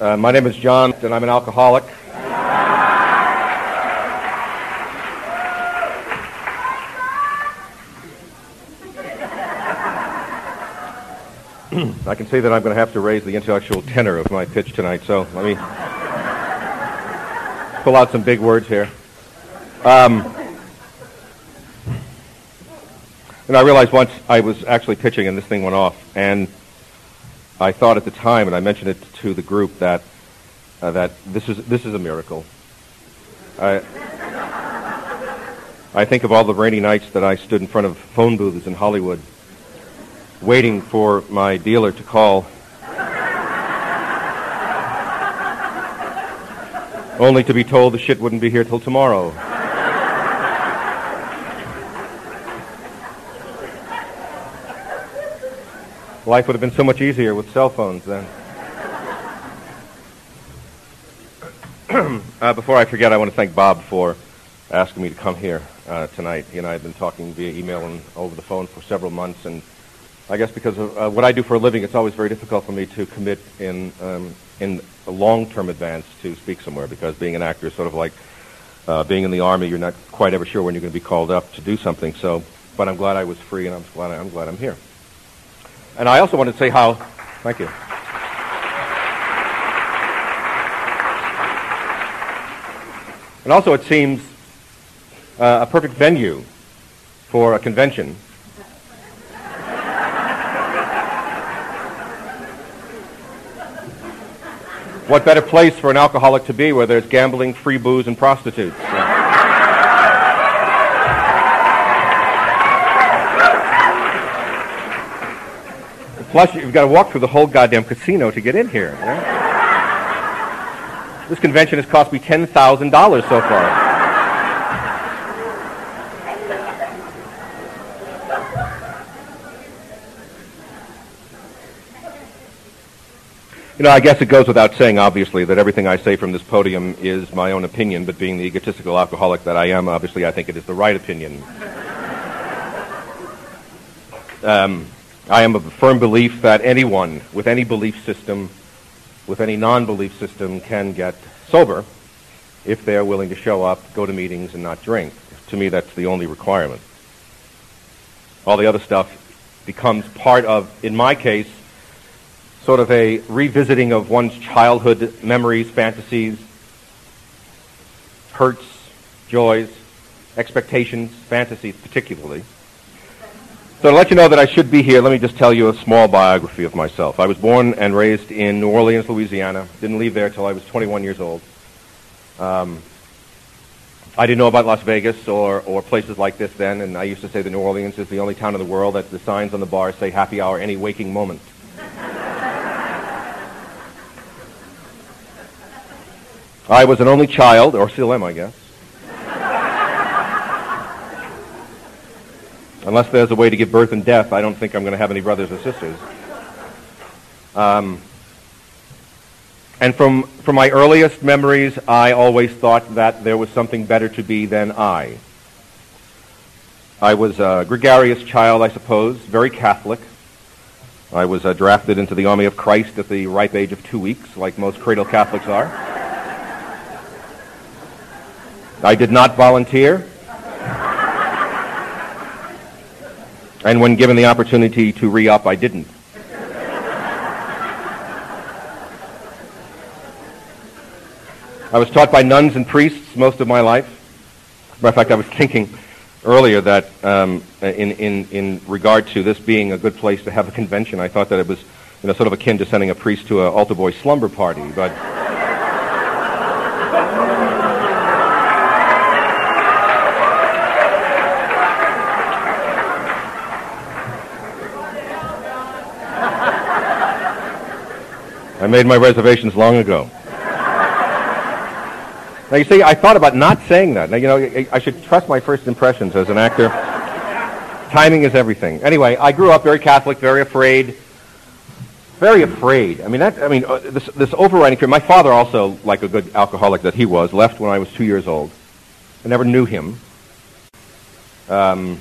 Uh, my name is John, and I'm an alcoholic. I can see that I'm going to have to raise the intellectual tenor of my pitch tonight, so let me pull out some big words here. Um, and I realized once I was actually pitching and this thing went off, and I thought at the time, and I mentioned it to the group, that uh, that this is this is a miracle. I I think of all the rainy nights that I stood in front of phone booths in Hollywood, waiting for my dealer to call, only to be told the shit wouldn't be here till tomorrow. Life would have been so much easier with cell phones then. uh, before I forget, I want to thank Bob for asking me to come here uh, tonight. He and I have been talking via email and over the phone for several months, and I guess because of uh, what I do for a living, it's always very difficult for me to commit in um, in a long-term advance to speak somewhere. Because being an actor is sort of like uh, being in the army; you're not quite ever sure when you're going to be called up to do something. So, but I'm glad I was free, and I'm glad I'm glad I'm here. And I also want to say how. Thank you. And also, it seems uh, a perfect venue for a convention. what better place for an alcoholic to be where there's gambling, free booze, and prostitutes? Plus, you've got to walk through the whole goddamn casino to get in here. This convention has cost me $10,000 so far. You know, I guess it goes without saying, obviously, that everything I say from this podium is my own opinion, but being the egotistical alcoholic that I am, obviously, I think it is the right opinion. Um, I am of a firm belief that anyone with any belief system, with any non-belief system, can get sober if they're willing to show up, go to meetings, and not drink. To me, that's the only requirement. All the other stuff becomes part of, in my case, sort of a revisiting of one's childhood memories, fantasies, hurts, joys, expectations, fantasies particularly. So to let you know that I should be here, let me just tell you a small biography of myself. I was born and raised in New Orleans, Louisiana. Didn't leave there until I was 21 years old. Um, I didn't know about Las Vegas or, or places like this then, and I used to say that New Orleans is the only town in the world that the signs on the bar say happy hour any waking moment. I was an only child, or still am, I guess. Unless there's a way to give birth and death, I don't think I'm going to have any brothers or sisters. Um, and from, from my earliest memories, I always thought that there was something better to be than I. I was a gregarious child, I suppose, very Catholic. I was uh, drafted into the Army of Christ at the ripe age of two weeks, like most cradle Catholics are. I did not volunteer. And when given the opportunity to re-up, I didn't. I was taught by nuns and priests most of my life. Matter of fact, I was thinking earlier that um, in, in, in regard to this being a good place to have a convention, I thought that it was you know, sort of akin to sending a priest to an altar boy slumber party. But I made my reservations long ago. Now you see, I thought about not saying that. Now you know, I should trust my first impressions as an actor. Timing is everything. Anyway, I grew up very Catholic, very afraid, very afraid. I mean, that, I mean, uh, this, this overriding fear. My father, also like a good alcoholic that he was, left when I was two years old. I never knew him. Um,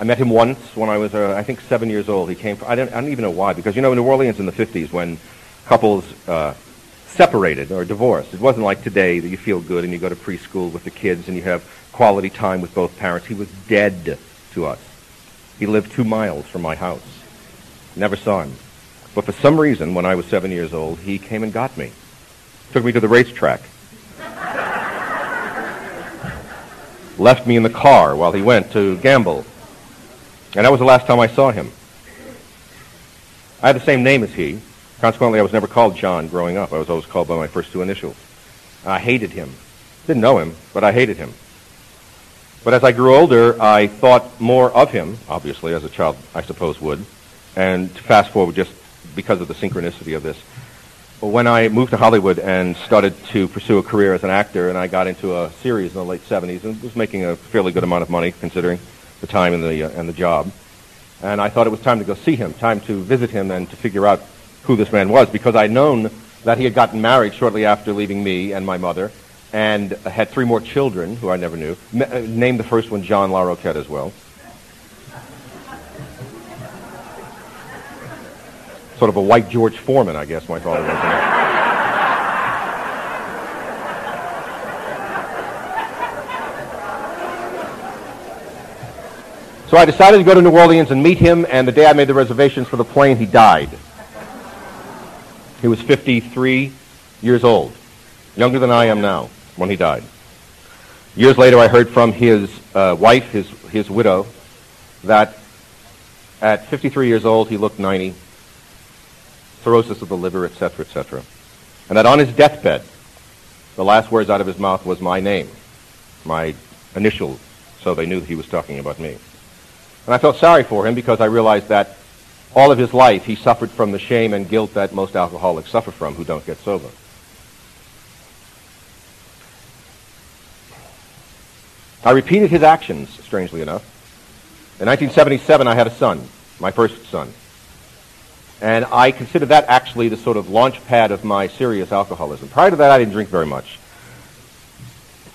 I met him once when I was, uh, I think, seven years old. He came. From, I don't, I don't even know why, because you know, New Orleans in the '50s, when couples uh, separated or divorced. It wasn't like today that you feel good and you go to preschool with the kids and you have quality time with both parents. He was dead to us. He lived two miles from my house. Never saw him. But for some reason, when I was seven years old, he came and got me. Took me to the racetrack. Left me in the car while he went to gamble. And that was the last time I saw him. I had the same name as he. Consequently, I was never called John growing up. I was always called by my first two initials. I hated him. Didn't know him, but I hated him. But as I grew older, I thought more of him, obviously, as a child I suppose would. And to fast forward just because of the synchronicity of this. When I moved to Hollywood and started to pursue a career as an actor, and I got into a series in the late 70s and was making a fairly good amount of money considering the time and the, uh, and the job. And I thought it was time to go see him, time to visit him and to figure out who this man was because I'd known that he had gotten married shortly after leaving me and my mother and had three more children who I never knew. Uh, named the first one John Larroquette as well. Sort of a white George Foreman, I guess my father was. So I decided to go to New Orleans and meet him, and the day I made the reservations for the plane, he died. He was 53 years old, younger than I am now when he died. Years later, I heard from his uh, wife, his, his widow, that at 53 years old, he looked 90, cirrhosis of the liver, etc., etc. And that on his deathbed, the last words out of his mouth was my name, my initial, so they knew he was talking about me. And I felt sorry for him because I realized that all of his life he suffered from the shame and guilt that most alcoholics suffer from who don't get sober. I repeated his actions, strangely enough. In 1977, I had a son, my first son. And I consider that actually the sort of launch pad of my serious alcoholism. Prior to that, I didn't drink very much.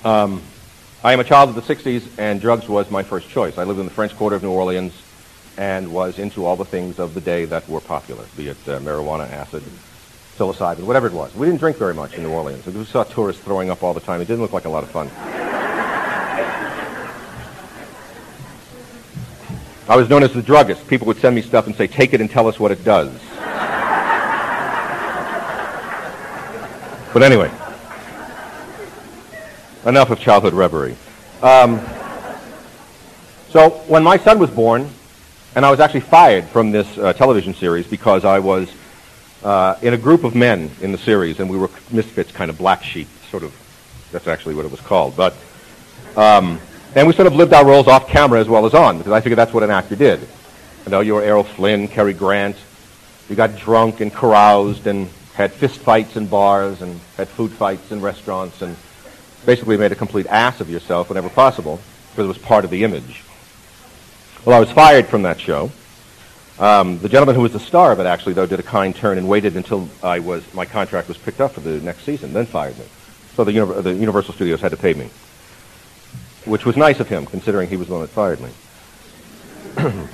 Um, I am a child of the 60s, and drugs was my first choice. I lived in the French Quarter of New Orleans and was into all the things of the day that were popular, be it uh, marijuana, acid, psilocybin, whatever it was. We didn't drink very much in New Orleans. We saw tourists throwing up all the time. It didn't look like a lot of fun. I was known as the druggist. People would send me stuff and say, take it and tell us what it does. but anyway enough of childhood reverie. Um, so when my son was born, and I was actually fired from this uh, television series because I was uh, in a group of men in the series, and we were misfits, kind of black sheep, sort of. That's actually what it was called. But um, and we sort of lived our roles off camera as well as on, because I figured that's what an actor did. You know, you were Errol Flynn, Cary Grant. You got drunk and caroused and had fist fights in bars and had food fights in restaurants and basically made a complete ass of yourself whenever possible because it was part of the image. Well, I was fired from that show. Um, the gentleman who was the star of it actually, though, did a kind turn and waited until I was my contract was picked up for the next season, then fired me. So the, the Universal Studios had to pay me, which was nice of him, considering he was the one that fired me.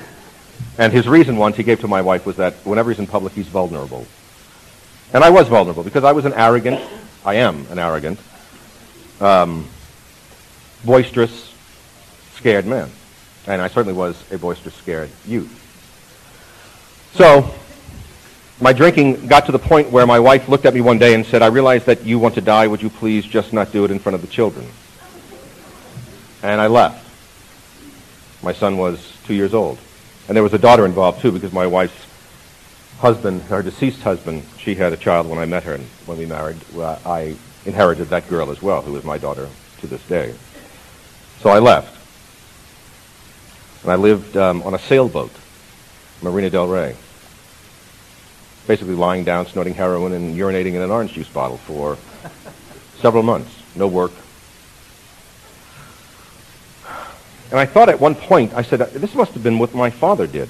and his reason once he gave to my wife was that whenever he's in public, he's vulnerable. And I was vulnerable because I was an arrogant, I am an arrogant, um, boisterous, scared man. And I certainly was a boisterous, scared youth. So, my drinking got to the point where my wife looked at me one day and said, I realize that you want to die. Would you please just not do it in front of the children? And I left. My son was two years old. And there was a daughter involved, too, because my wife's husband, her deceased husband, she had a child when I met her and when we married. I inherited that girl as well, who is my daughter to this day. So I left. And I lived um, on a sailboat, Marina del Rey, basically lying down, snorting heroin, and urinating in an orange juice bottle for several months. No work. And I thought at one point, I said, this must have been what my father did.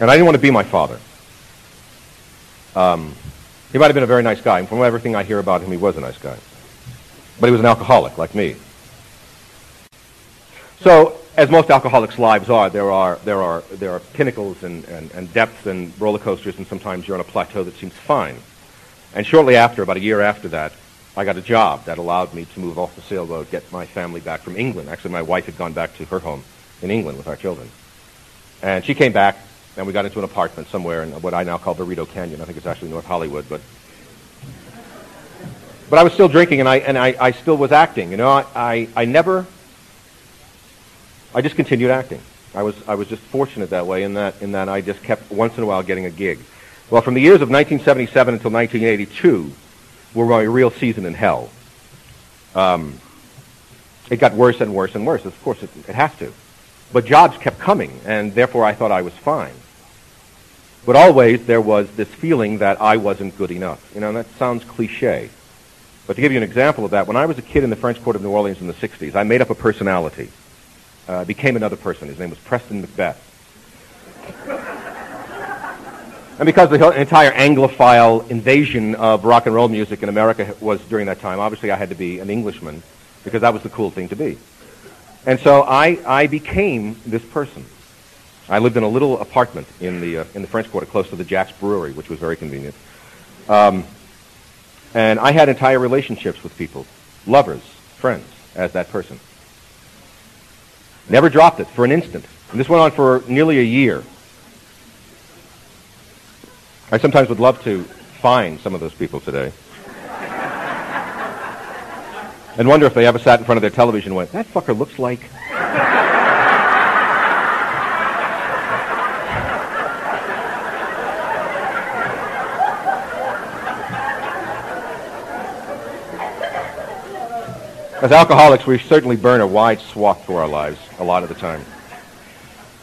And I didn't want to be my father. Um, he might have been a very nice guy. And From everything I hear about him, he was a nice guy. But he was an alcoholic, like me. So as most alcoholics' lives are, there are, there are, there are pinnacles and, and, and depths and roller coasters, and sometimes you're on a plateau that seems fine. And shortly after, about a year after that, I got a job that allowed me to move off the sailboat, get my family back from England. Actually, my wife had gone back to her home in England with our children. And she came back, and we got into an apartment somewhere in what I now call Burrito Canyon. I think it's actually North Hollywood, but but I was still drinking, and I and I, I still was acting. You know, I, I, I never. I just continued acting. I was I was just fortunate that way in that in that I just kept once in a while getting a gig. Well, from the years of 1977 until 1982 were my real season in hell. Um, it got worse and worse and worse. Of course, it, it has to. But jobs kept coming, and therefore I thought I was fine. But always there was this feeling that I wasn't good enough. You know, that sounds cliche. But to give you an example of that, when I was a kid in the French Quarter of New Orleans in the 60s, I made up a personality. Uh, became another person. His name was Preston Macbeth. and because the entire Anglophile invasion of rock and roll music in America was during that time, obviously I had to be an Englishman because that was the cool thing to be. And so I, I became this person. I lived in a little apartment in the, uh, in the French Quarter close to the Jax Brewery, which was very convenient. Um, and I had entire relationships with people, lovers, friends, as that person. Never dropped it for an instant. And this went on for nearly a year. I sometimes would love to find some of those people today. and wonder if they ever sat in front of their television and went, that fucker looks like. As alcoholics, we certainly burn a wide swath through our lives a lot of the time.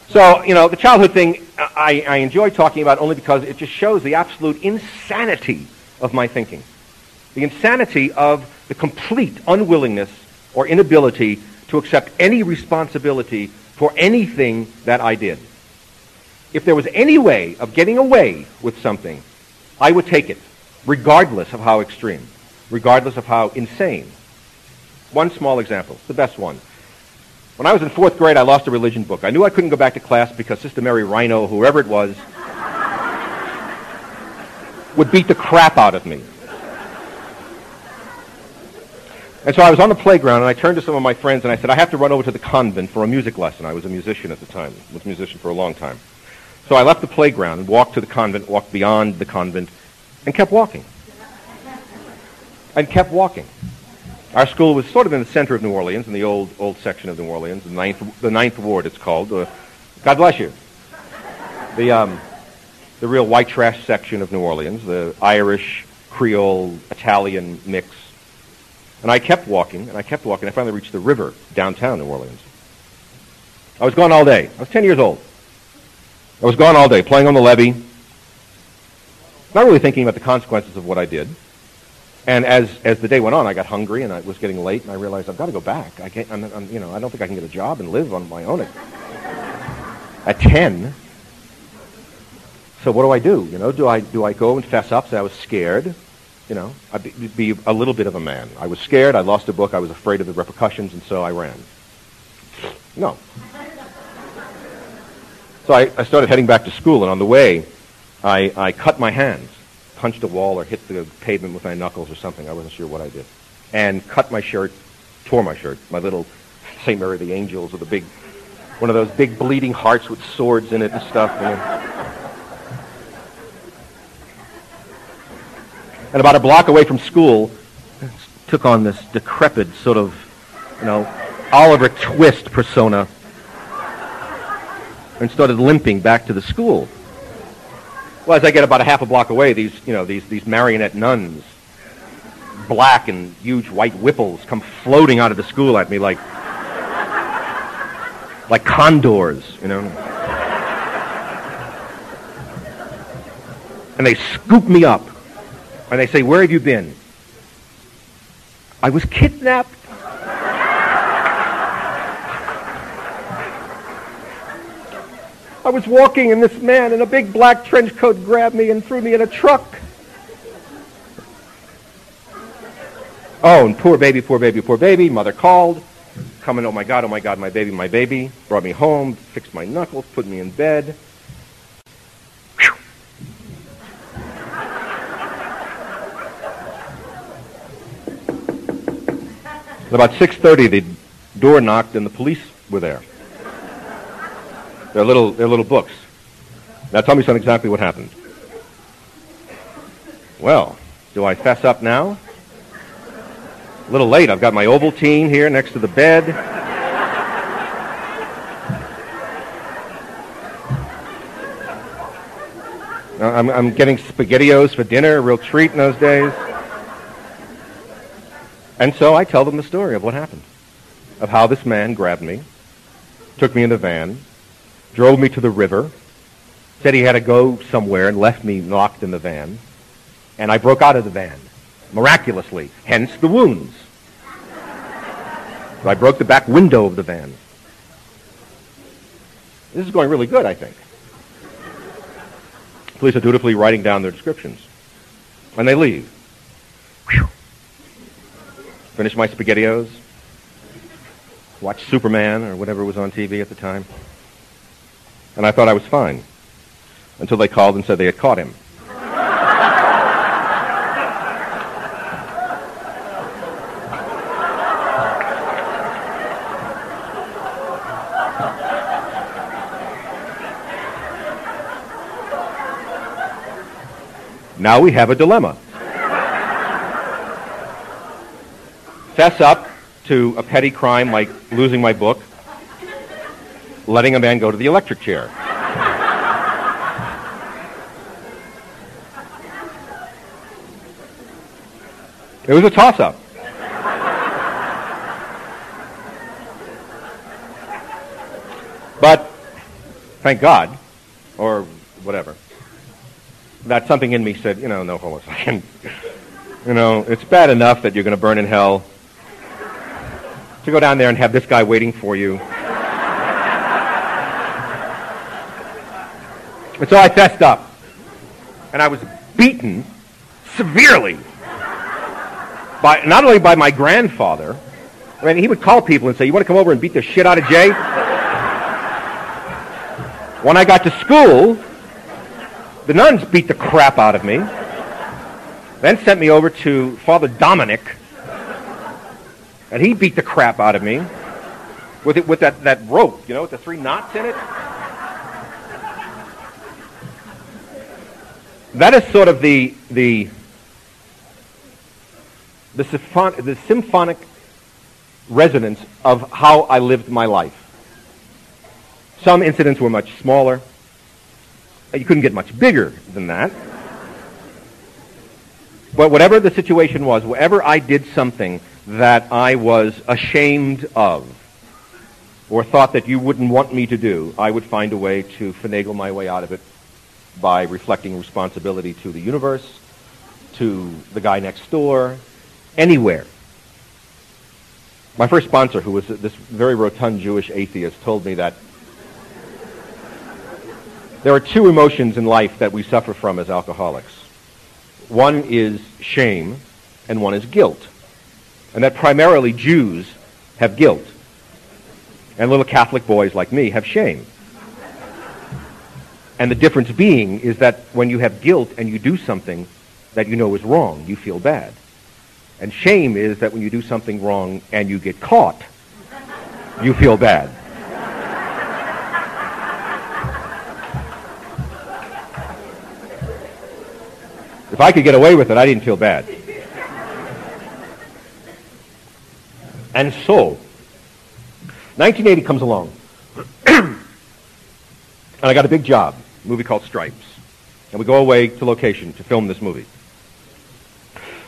So, you know, the childhood thing I, I enjoy talking about only because it just shows the absolute insanity of my thinking. The insanity of the complete unwillingness or inability to accept any responsibility for anything that I did. If there was any way of getting away with something, I would take it, regardless of how extreme, regardless of how insane. One small example, the best one. When I was in fourth grade, I lost a religion book. I knew I couldn't go back to class because Sister Mary Rhino, whoever it was, would beat the crap out of me. And so I was on the playground, and I turned to some of my friends, and I said, I have to run over to the convent for a music lesson. I was a musician at the time, was a musician for a long time. So I left the playground and walked to the convent, walked beyond the convent, and kept walking. And kept walking. Our school was sort of in the center of New Orleans, in the old old section of New Orleans, the ninth, the ninth ward it's called. Uh, God bless you. The, um, the real white trash section of New Orleans, the Irish, Creole, Italian mix. And I kept walking, and I kept walking. I finally reached the river downtown New Orleans. I was gone all day. I was 10 years old. I was gone all day, playing on the levee, not really thinking about the consequences of what I did. And as, as the day went on, I got hungry and I was getting late, and I realized I've got to go back. I can't, I'm, I'm, you know, I don't think I can get a job and live on my own at, at 10. So what do I do? You know, do I, do I go and fess up, say I was scared? You know, I'd be, be a little bit of a man. I was scared, I lost a book, I was afraid of the repercussions, and so I ran. No. So I, I started heading back to school, and on the way, I, I cut my hands punched a wall or hit the pavement with my knuckles or something. I wasn't sure what I did. And cut my shirt, tore my shirt, my little St. Mary of the Angels with a big, one of those big bleeding hearts with swords in it and stuff. and about a block away from school, took on this decrepit sort of, you know, Oliver Twist persona and started limping back to the school. Well, as I get about a half a block away, these, you know, these, these marionette nuns, black and huge white wimples, come floating out of the school at me like, like condors, you know. And they scoop me up, and they say, where have you been? I was kidnapped. I was walking and this man in a big black trench coat grabbed me and threw me in a truck. Oh, and poor baby, poor baby, poor baby. Mother called. coming, oh my God, oh my God, my baby, my baby. Brought me home, fixed my knuckles, put me in bed. Whew. At about 6.30, the door knocked and the police were there. Their little, their little books. Now tell me son exactly what happened. Well, do I fess up now? A little late. I've got my Ovaltine here next to the bed. I'm, I'm getting SpaghettiOs for dinner, a real treat in those days. And so I tell them the story of what happened, of how this man grabbed me, took me in the van, drove me to the river, said he had to go somewhere and left me locked in the van, and I broke out of the van, miraculously, hence the wounds. So I broke the back window of the van. This is going really good, I think. Police are dutifully writing down their descriptions. And they leave. Whew. Finish my SpaghettiOs. Watch Superman or whatever was on TV at the time. And I thought I was fine. Until they called and said they had caught him. Now we have a dilemma. Fess up to a petty crime like losing my book, letting a man go to the electric chair. It was a toss up. But thank God, or whatever, that something in me said, you know, no, hold a second. You know, it's bad enough that you're going to burn in hell. To go down there and have this guy waiting for you. And so I fessed up. And I was beaten severely by not only by my grandfather. I mean, he would call people and say, "You want to come over and beat the shit out of Jay?" when I got to school, the nuns beat the crap out of me. Then sent me over to Father Dominic, and he beat the crap out of me with it with that, that rope, you know, with the three knots in it. That is sort of the the the, symphon- the symphonic resonance of how I lived my life. Some incidents were much smaller. You couldn't get much bigger than that. But whatever the situation was, wherever I did something that I was ashamed of, or thought that you wouldn't want me to do, I would find a way to finagle my way out of it by reflecting responsibility to the universe, to the guy next door, anywhere. My first sponsor, who was this very rotund Jewish atheist, told me that there are two emotions in life that we suffer from as alcoholics. One is shame, and one is guilt. And that primarily Jews have guilt. And little Catholic boys like me have shame. And the difference being is that when you have guilt and you do something that you know is wrong, you feel bad. And shame is that when you do something wrong and you get caught, you feel bad. If I could get away with it, I didn't feel bad. And so, 1980 comes along. and I got a big job, a movie called Stripes. And we go away to location to film this movie.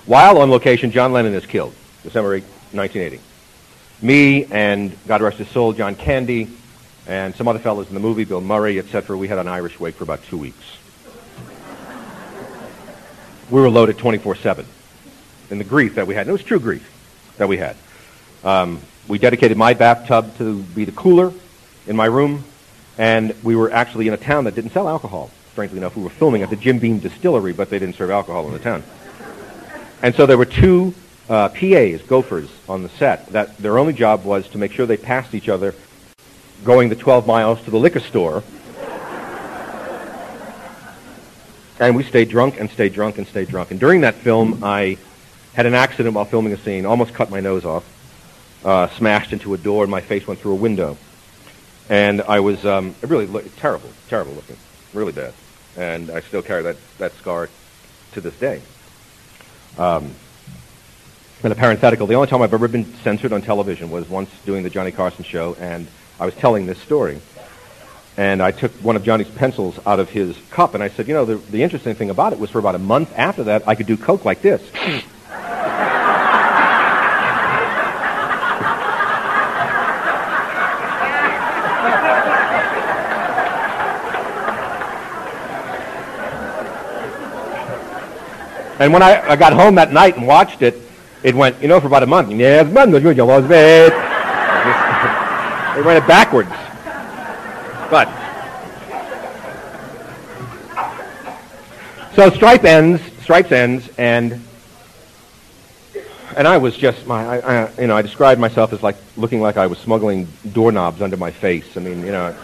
While on location, John Lennon is killed, December 8, 1980. Me and, God rest his soul, John Candy, and some other fellows in the movie, Bill Murray, etc., we had an Irish wake for about two weeks. We were loaded 24-7 in the grief that we had. And it was true grief that we had. Um, we dedicated my bathtub to be the cooler in my room, and we were actually in a town that didn't sell alcohol. Strangely enough, we were filming at the Jim Beam Distillery, but they didn't serve alcohol in the town. And so there were two uh, PAs, gophers on the set, that their only job was to make sure they passed each other going the 12 miles to the liquor store. and we stayed drunk and stayed drunk and stayed drunk. And during that film, I had an accident while filming a scene, almost cut my nose off, uh, smashed into a door, and my face went through a window. And I was um, really lo- terrible, terrible looking, really bad. And I still carry that, that scar to this day. Um, and a parenthetical, the only time I've ever been censored on television was once doing the Johnny Carson show, and I was telling this story. And I took one of Johnny's pencils out of his cup, and I said, you know, the, the interesting thing about it was for about a month after that, I could do coke like this. And when I, I got home that night and watched it, it went, you know, for about a month. Yes, man, it went backwards. But so stripe ends, stripes ends, and and I was just my, I, I, you know, I described myself as like looking like I was smuggling doorknobs under my face. I mean, you know,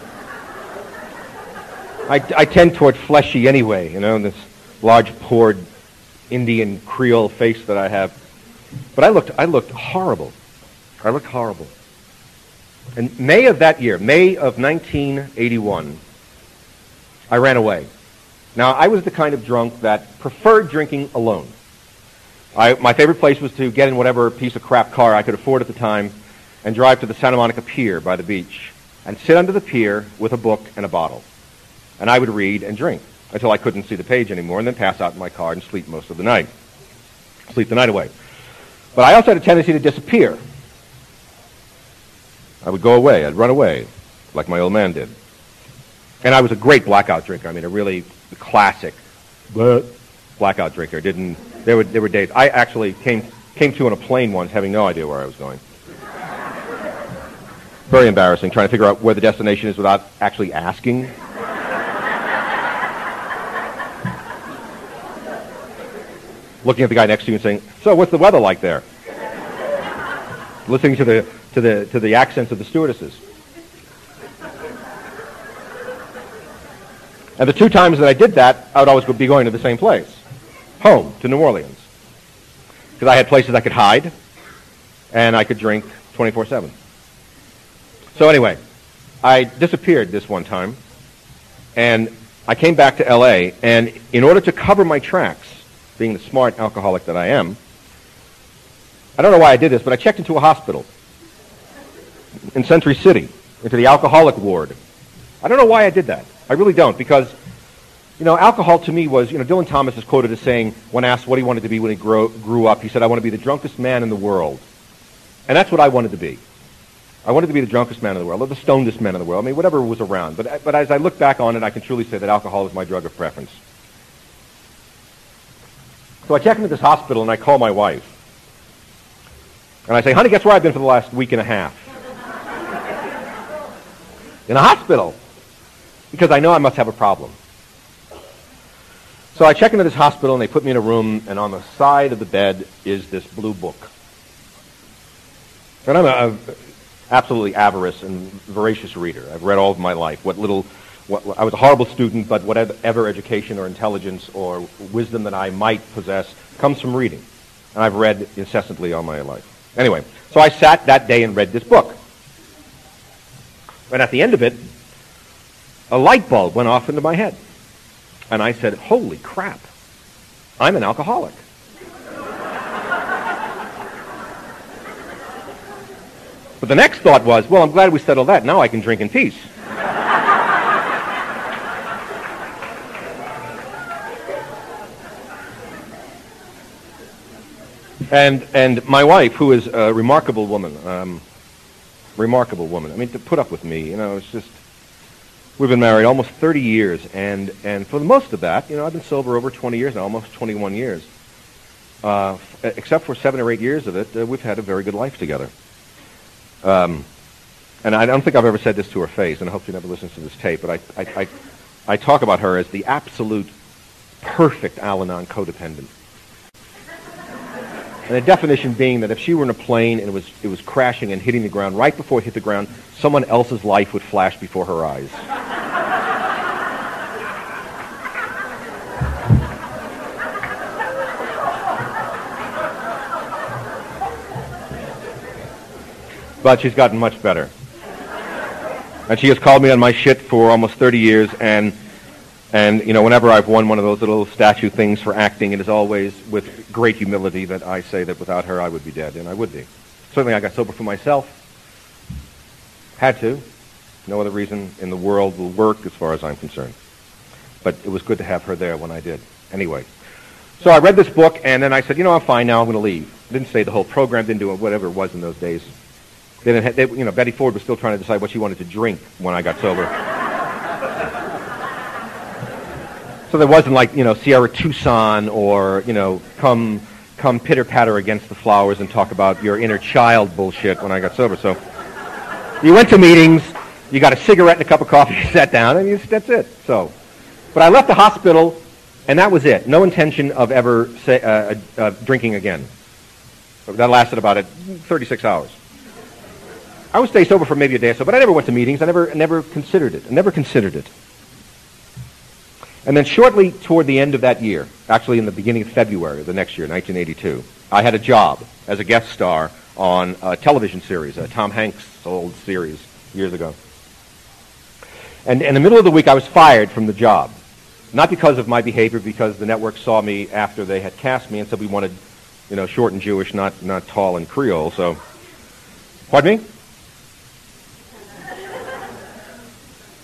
I, I tend toward fleshy anyway, you know, this large poured Indian Creole face that I have. But I looked, I looked horrible. I looked horrible. In May of that year, May of 1981, I ran away. Now, I was the kind of drunk that preferred drinking alone. I, my favorite place was to get in whatever piece of crap car I could afford at the time and drive to the Santa Monica Pier by the beach and sit under the pier with a book and a bottle. And I would read and drink until I couldn't see the page anymore, and then pass out in my car and sleep most of the night. Sleep the night away. But I also had a tendency to disappear. I would go away. I'd run away, like my old man did. And I was a great blackout drinker. I mean, a really classic blackout drinker. Didn't there were there were days I actually came came to on a plane once, having no idea where I was going. Very embarrassing, trying to figure out where the destination is without actually asking. Looking at the guy next to you and saying, "So, what's the weather like there?" Listening to the to the to the accents of the stewardesses. And the two times that I did that, I would always be going to the same place, home to New Orleans, because I had places I could hide, and I could drink 24/7. So anyway, I disappeared this one time, and I came back to L.A. And in order to cover my tracks, being the smart alcoholic that I am, I don't know why I did this, but I checked into a hospital in Century City, into the alcoholic ward. I don't know why I did that. I really don't, because, you know, alcohol to me was, you know, Dylan Thomas is quoted as saying, when asked what he wanted to be when he grow, grew up, he said, I want to be the drunkest man in the world. And that's what I wanted to be. I wanted to be the drunkest man in the world, or the stonedest man in the world. I mean, whatever was around. But, but as I look back on it, I can truly say that alcohol was my drug of preference. So I check into this hospital and I call my wife. And I say, honey, guess where I've been for the last week and a half? in a hospital. Because I know I must have a problem. So I check into this hospital and they put me in a room and on the side of the bed is this blue book. And I'm a, absolutely avarice and voracious reader. I've read all of my life. What little I was a horrible student, but whatever education or intelligence or wisdom that I might possess comes from reading. And I've read incessantly all my life. Anyway, so I sat that day and read this book. And at the end of it, a light bulb went off into my head. And I said, holy crap, I'm an alcoholic. but the next thought was, well, I'm glad we settled that. Now I can drink in peace. And, and my wife, who is a remarkable woman, um, remarkable woman. I mean, to put up with me, you know, it's just, we've been married almost 30 years, and, and for the most of that, you know, I've been sober over 20 years now, almost 21 years. Uh, except for seven or eight years of it, uh, we've had a very good life together. Um, and I don't think I've ever said this to her face, and I hope she never listens to this tape, but I, I, I, I talk about her as the absolute perfect Al-Anon codependent. And the definition being that if she were in a plane and it was, it was crashing and hitting the ground, right before it hit the ground, someone else's life would flash before her eyes. but she's gotten much better. And she has called me on my shit for almost 30 years, and and you know, whenever I've won one of those little statue things for acting, it is always with great humility that I say that without her I would be dead, and I would be. Certainly, I got sober for myself. Had to. No other reason in the world will work, as far as I'm concerned. But it was good to have her there when I did. Anyway, so I read this book, and then I said, you know, I'm fine now. I'm going to leave. Didn't say the whole program. Didn't do whatever it was in those days. They didn't have, they, you know, Betty Ford was still trying to decide what she wanted to drink when I got sober. So there wasn't like, you know, Sierra Tucson or, you know, come, come pitter patter against the flowers and talk about your inner child bullshit when I got sober. So you went to meetings, you got a cigarette and a cup of coffee, you sat down, and you, that's it. So, but I left the hospital, and that was it. No intention of ever say, uh, uh, uh drinking again. That lasted about 36 hours. I would stay sober for maybe a day or so, but I never went to meetings. I never, never considered it. I never considered it. And then shortly toward the end of that year, actually in the beginning of February of the next year, 1982, I had a job as a guest star on a television series, a Tom Hanks old series years ago. And in the middle of the week, I was fired from the job. Not because of my behavior, because the network saw me after they had cast me and said we wanted, you know, short and Jewish, not, not tall and Creole. So, pardon me?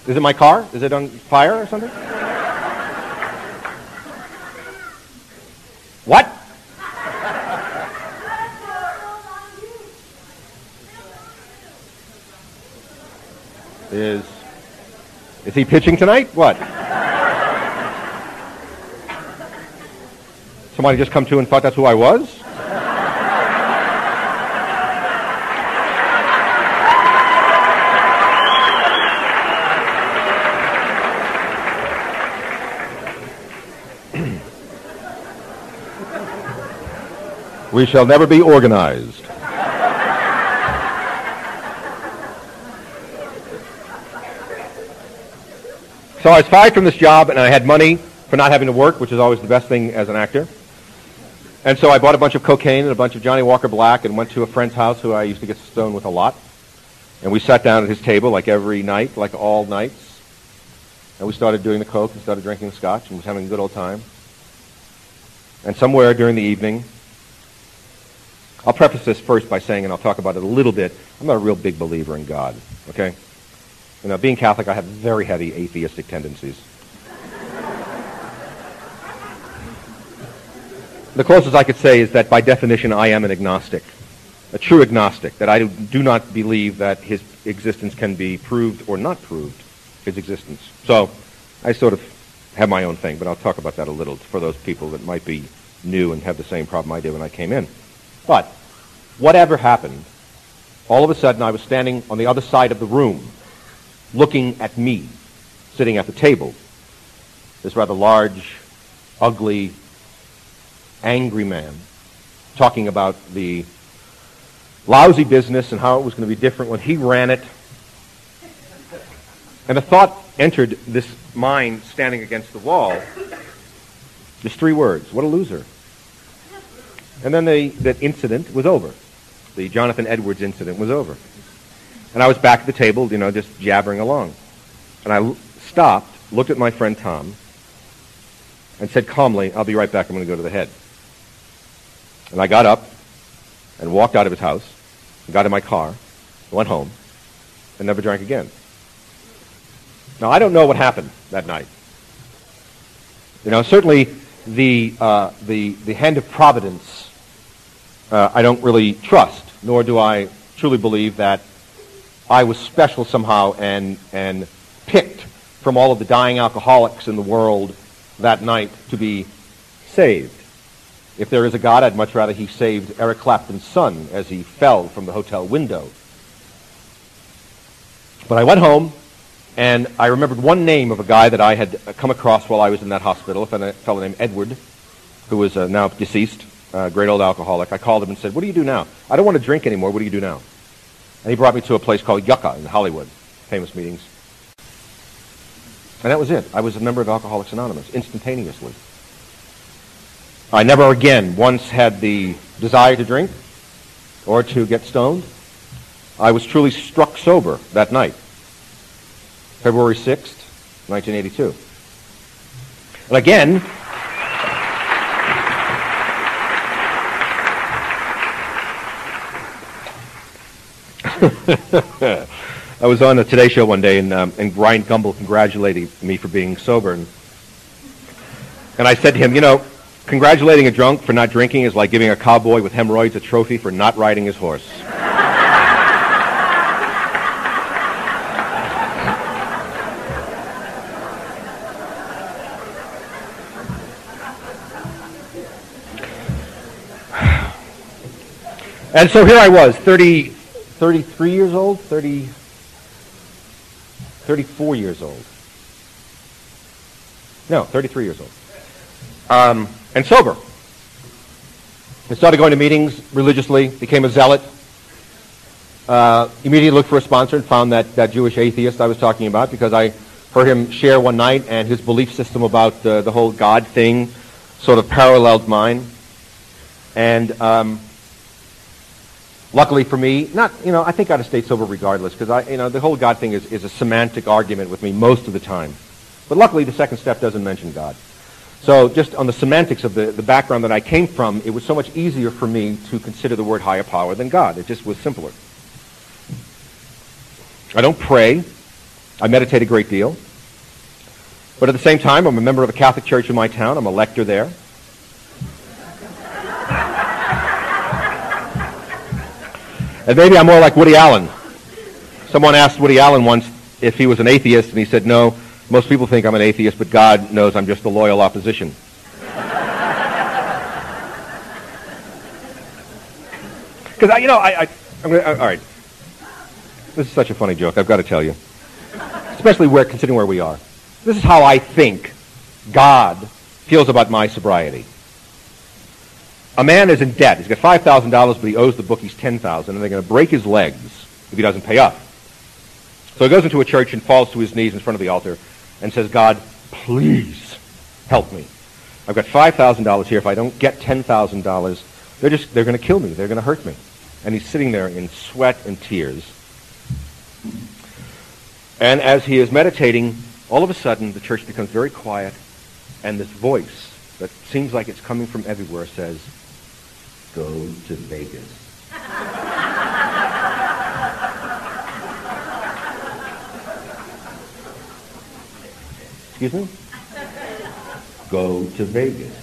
Is it my car? Is it on fire or something? What? Is is he pitching tonight? What? Somebody just come to and thought that's who I was? We shall never be organized. So I was fired from this job, and I had money for not having to work, which is always the best thing as an actor. And so I bought a bunch of cocaine and a bunch of Johnnie Walker Black and went to a friend's house who I used to get stoned with a lot. And we sat down at his table like every night, like all nights. And we started doing the coke and started drinking the scotch and was having a good old time. And somewhere during the evening, I'll preface this first by saying, and I'll talk about it a little bit, I'm not a real big believer in God, okay? You know, being Catholic, I have very heavy atheistic tendencies. the closest I could say is that by definition I am an agnostic, a true agnostic, that I do not believe that his existence can be proved or not proved, his existence. So I sort of have my own thing, but I'll talk about that a little for those people that might be new and have the same problem I did when I came in. But whatever happened, all of a sudden I was standing on the other side of the room, looking at me, sitting at the table. This rather large, ugly, angry man, talking about the lousy business and how it was going to be different when he ran it. And a thought entered this mind standing against the wall. Just three words. What a loser. And then the, that incident was over. The Jonathan Edwards incident was over. And I was back at the table, you know, just jabbering along. And I stopped, looked at my friend Tom, and said calmly, I'll be right back. I'm going to go to the head. And I got up and walked out of his house, got in my car, went home, and never drank again. Now, I don't know what happened that night. You know, certainly the, uh, the, the hand of providence uh, I don't really trust, nor do I truly believe that I was special somehow and, and picked from all of the dying alcoholics in the world that night to be saved. If there is a God, I'd much rather he saved Eric Clapton's son as he fell from the hotel window. But I went home, and I remembered one name of a guy that I had come across while I was in that hospital, a fellow named Edward, who was uh, now deceased. Uh, great old alcoholic. I called him and said, what do you do now? I don't want to drink anymore. What do you do now? And he brought me to a place called Yucca in Hollywood, famous meetings. And that was it. I was a member of Alcoholics Anonymous instantaneously. I never again once had the desire to drink or to get stoned. I was truly struck sober that night, February 6th, 1982. And again, I was on the Today Show one day, and, um, and Bryant Gumbel congratulated me for being sober. And, and I said to him, you know, congratulating a drunk for not drinking is like giving a cowboy with hemorrhoids a trophy for not riding his horse. And so here I was, 30, 33 years old, 30, 34 years old. No, 33 years old. Um, and sober. I started going to meetings religiously, became a zealot. Uh, immediately looked for a sponsor and found that, that Jewish atheist I was talking about because I heard him share one night and his belief system about uh, the whole God thing sort of paralleled mine. And um, Luckily for me, not, you know, I think I'd have stayed sober regardless because I, you know, the whole God thing is, is a semantic argument with me most of the time. But luckily the second step doesn't mention God. So just on the semantics of the, the background that I came from, it was so much easier for me to consider the word higher power than God. It just was simpler. I don't pray. I meditate a great deal. But at the same time, I'm a member of a Catholic church in my town. I'm a lector there. And maybe I'm more like Woody Allen. Someone asked Woody Allen once if he was an atheist, and he said, no, most people think I'm an atheist, but God knows I'm just a loyal opposition. Because, you know, I, I, gonna, uh, all right. This is such a funny joke, I've got to tell you. Especially where, considering where we are. This is how I think God feels about my sobriety. A man is in debt. He's got $5,000, but he owes the bookies 10000 and they're going to break his legs if he doesn't pay up. So he goes into a church and falls to his knees in front of the altar and says, God, please help me. I've got $5,000 here. If I don't get $10,000, they're just, they're going to kill me. They're going to hurt me. And he's sitting there in sweat and tears. And as he is meditating, all of a sudden the church becomes very quiet and this voice that seems like it's coming from everywhere says, go to Vegas. Excuse me? Go to Vegas.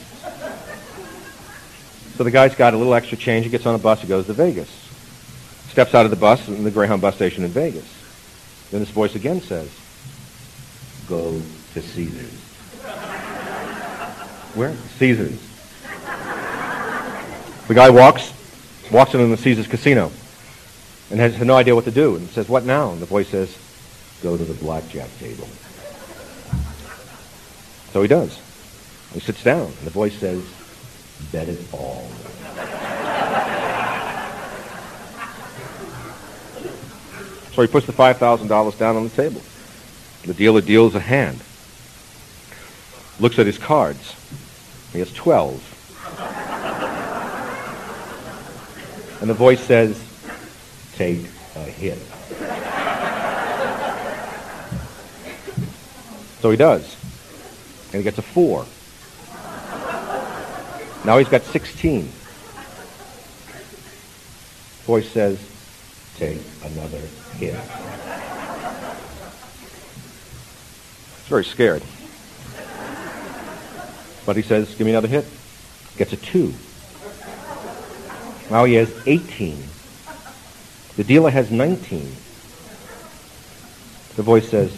So the guy's got a little extra change. He gets on a bus. He goes to Vegas. Steps out of the bus in the Greyhound bus station in Vegas. Then this voice again says, go to Caesars. Where? Caesars. The guy walks, walks into the Caesars casino and has no idea what to do and says, what now? And the voice says, go to the blackjack table. So he does. He sits down and the voice says, bet it all. So he puts the $5,000 down on the table. The dealer deals a hand. Looks at his cards. He has 12. And the voice says, take a hit. So he does. And he gets a four. Now he's got 16. Voice says, take another hit. He's very scared. But he says, give me another hit. Gets a two. Now he has 18. The dealer has 19. The voice says,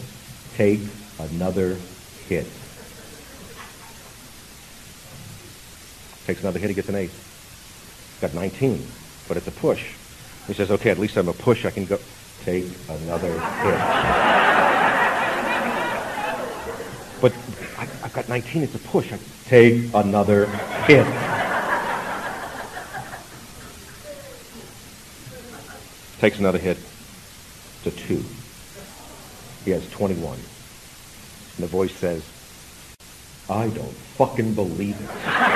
take another hit. Takes another hit, he gets an eight. Got 19, but it's a push. He says, okay, at least I'm a push. I can go. Take another hit. but I, have got 19, it's a push. I take another hit. Takes another hit to two. He has 21. And the voice says, I don't fucking believe it.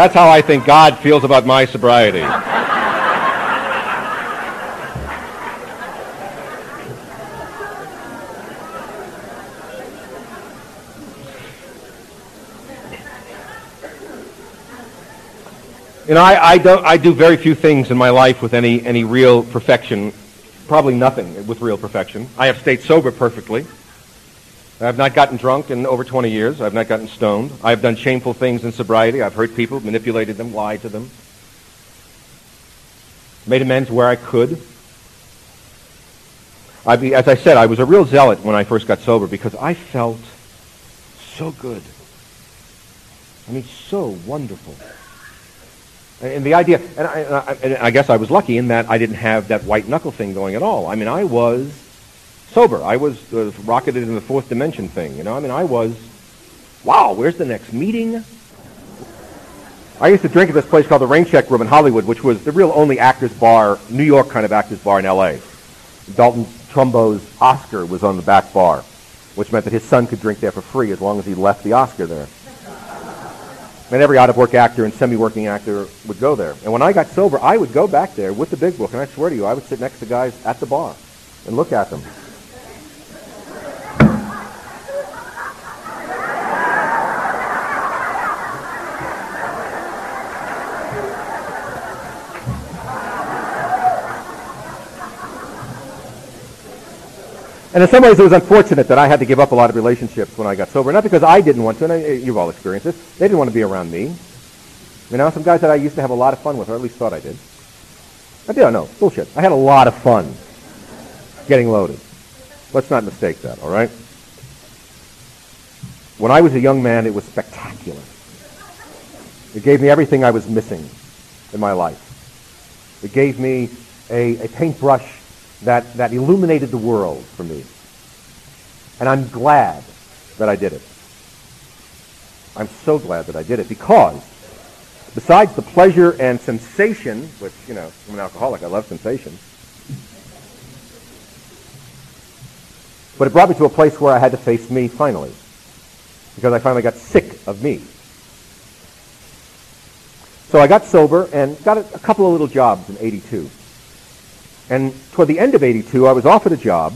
That's how I think God feels about my sobriety. You know, I, I, don't, I do very few things in my life with any, any real perfection. Probably nothing with real perfection. I have stayed sober perfectly. I've not gotten drunk in over 20 years. I've not gotten stoned. I've done shameful things in sobriety. I've hurt people, manipulated them, lied to them. Made amends where I could. I, as I said, I was a real zealot when I first got sober because I felt so good. I mean, so wonderful. And the idea, and I, and I, and I guess I was lucky in that I didn't have that white knuckle thing going at all. I mean, I was sober. I was uh, rocketed in the fourth dimension thing. You know, I mean, I was, wow, where's the next meeting? I used to drink at this place called the Rain Check Room in Hollywood, which was the real only actors bar, New York kind of actors bar in L.A. Dalton Trumbo's Oscar was on the back bar, which meant that his son could drink there for free as long as he left the Oscar there. And every out-of-work actor and semi-working actor would go there. And when I got sober, I would go back there with the big book, and I swear to you, I would sit next to guys at the bar and look at them. And in some ways, it was unfortunate that I had to give up a lot of relationships when I got sober. Not because I didn't want to, and I, eh, you've all experienced this. They didn't want to be around me. You know, some guys that I used to have a lot of fun with, or at least thought I did. I did, no, bullshit. I had a lot of fun getting loaded. Let's not mistake that, all right? When I was a young man, it was spectacular. It gave me everything I was missing in my life. It gave me a, a paintbrush that, that illuminated the world for me. And I'm glad that I did it. I'm so glad that I did it because besides the pleasure and sensation, which, you know, I'm an alcoholic, I love sensation, but it brought me to a place where I had to face me finally because I finally got sick of me. So I got sober and got a, a couple of little jobs in 82. And toward the end of 82, I was offered a job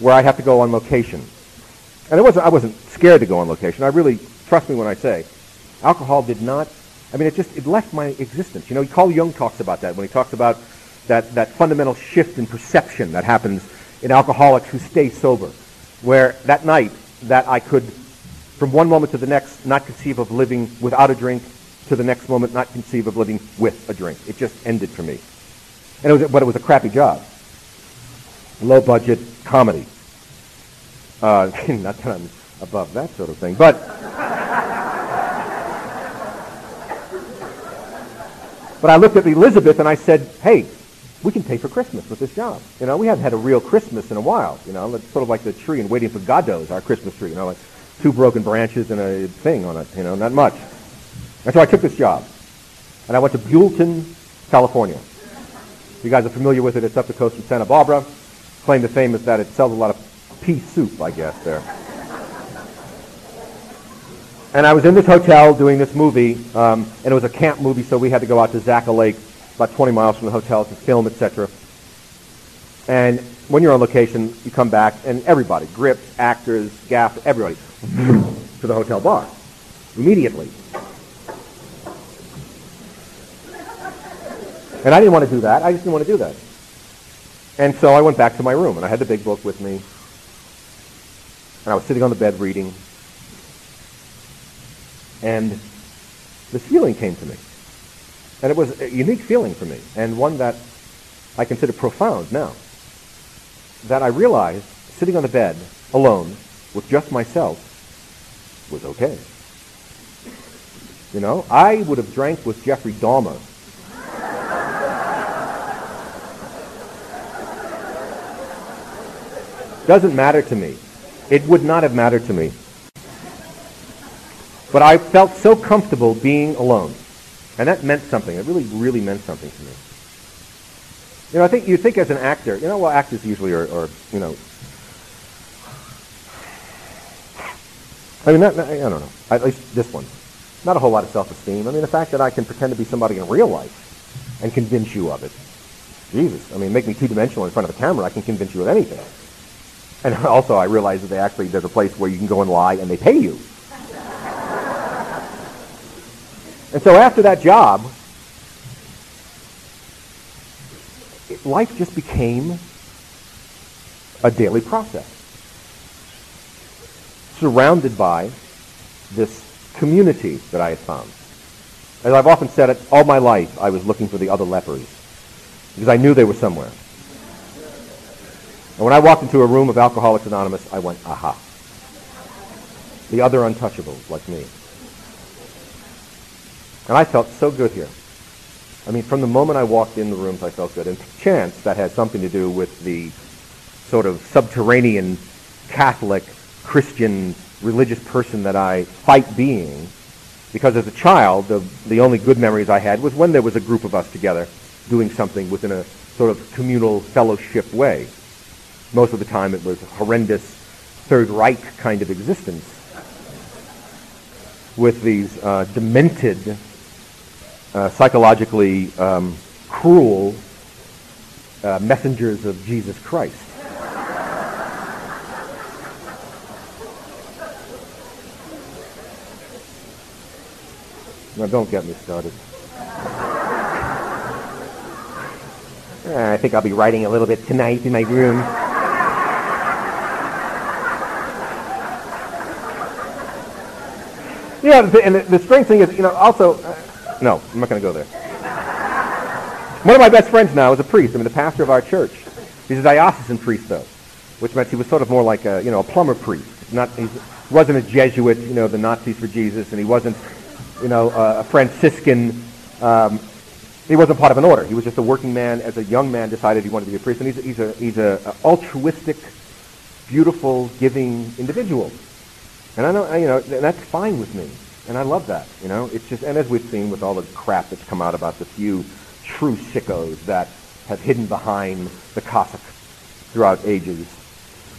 where I had to go on location. And it wasn't, I wasn't scared to go on location. I really, trust me when I say, alcohol did not, I mean, it just, it left my existence. You know, Carl Jung talks about that when he talks about that, that fundamental shift in perception that happens in alcoholics who stay sober, where that night that I could, from one moment to the next, not conceive of living without a drink, to the next moment not conceive of living with a drink. It just ended for me. And it was, but it was a crappy job. Low budget comedy. Uh, not that I'm above that sort of thing, but. but I looked at Elizabeth and I said, hey, we can pay for Christmas with this job. You know, we haven't had a real Christmas in a while. You know, it's sort of like the tree and waiting for Godot's, our Christmas tree. You know, like two broken branches and a thing on it. You know, not much. And so I took this job. And I went to Buellton, California. You guys are familiar with it. It's up the coast from Santa Barbara. Claim to fame is that it sells a lot of pea soup, I guess, there. And I was in this hotel doing this movie, um, and it was a camp movie, so we had to go out to Zaca Lake, about 20 miles from the hotel, to film, etc. And when you're on location, you come back, and everybody, grips, actors, gaff, everybody, to the hotel bar immediately. And I didn't want to do that. I just didn't want to do that. And so I went back to my room, and I had the big book with me. And I was sitting on the bed reading. And this feeling came to me. And it was a unique feeling for me, and one that I consider profound now. That I realized sitting on the bed alone with just myself was okay. You know, I would have drank with Jeffrey Dahmer. Doesn't matter to me. It would not have mattered to me. But I felt so comfortable being alone. And that meant something. It really, really meant something to me. You know, I think you think as an actor, you know, well, actors usually are, are you know, I mean, not, I don't know. At least this one. Not a whole lot of self-esteem. I mean, the fact that I can pretend to be somebody in real life and convince you of it. Jesus. I mean, make me two-dimensional in front of a camera. I can convince you of anything. And also, I realize that they actually, there's a place where you can go and lie and they pay you. and so after that job, life just became a daily process surrounded by this community that I had found. As I've often said it, all my life I was looking for the other lepers because I knew they were somewhere. And when I walked into a room of Alcoholics Anonymous, I went, aha. The other untouchables like me. And I felt so good here. I mean, from the moment I walked in the rooms, I felt good. And chance that had something to do with the sort of subterranean Catholic Christian religious person that I fight being, because as a child, the, the only good memories I had was when there was a group of us together doing something within a sort of communal fellowship way. Most of the time it was horrendous Third Reich kind of existence with these uh, demented, uh, psychologically um, cruel uh, messengers of Jesus Christ. Now, don't get me started. I think I'll be writing a little bit tonight in my room. Yeah, and the, the strange thing is, you know, also, uh, no, I'm not going to go there. One of my best friends now is a priest. I mean, the pastor of our church. He's a diocesan priest, though, which meant he was sort of more like a, you know, a plumber priest. Not, he wasn't a Jesuit, you know, the Nazis for Jesus, and he wasn't you know, a Franciscan. Um, he wasn't part of an order. He was just a working man. As a young man, decided he wanted to be a priest, and he's a, he's a he's a, a altruistic, beautiful, giving individual. And I know, you know, and that's fine with me, and I love that. You know, it's just, and as we've seen with all the crap that's come out about the few true sickos that have hidden behind the cassock throughout ages.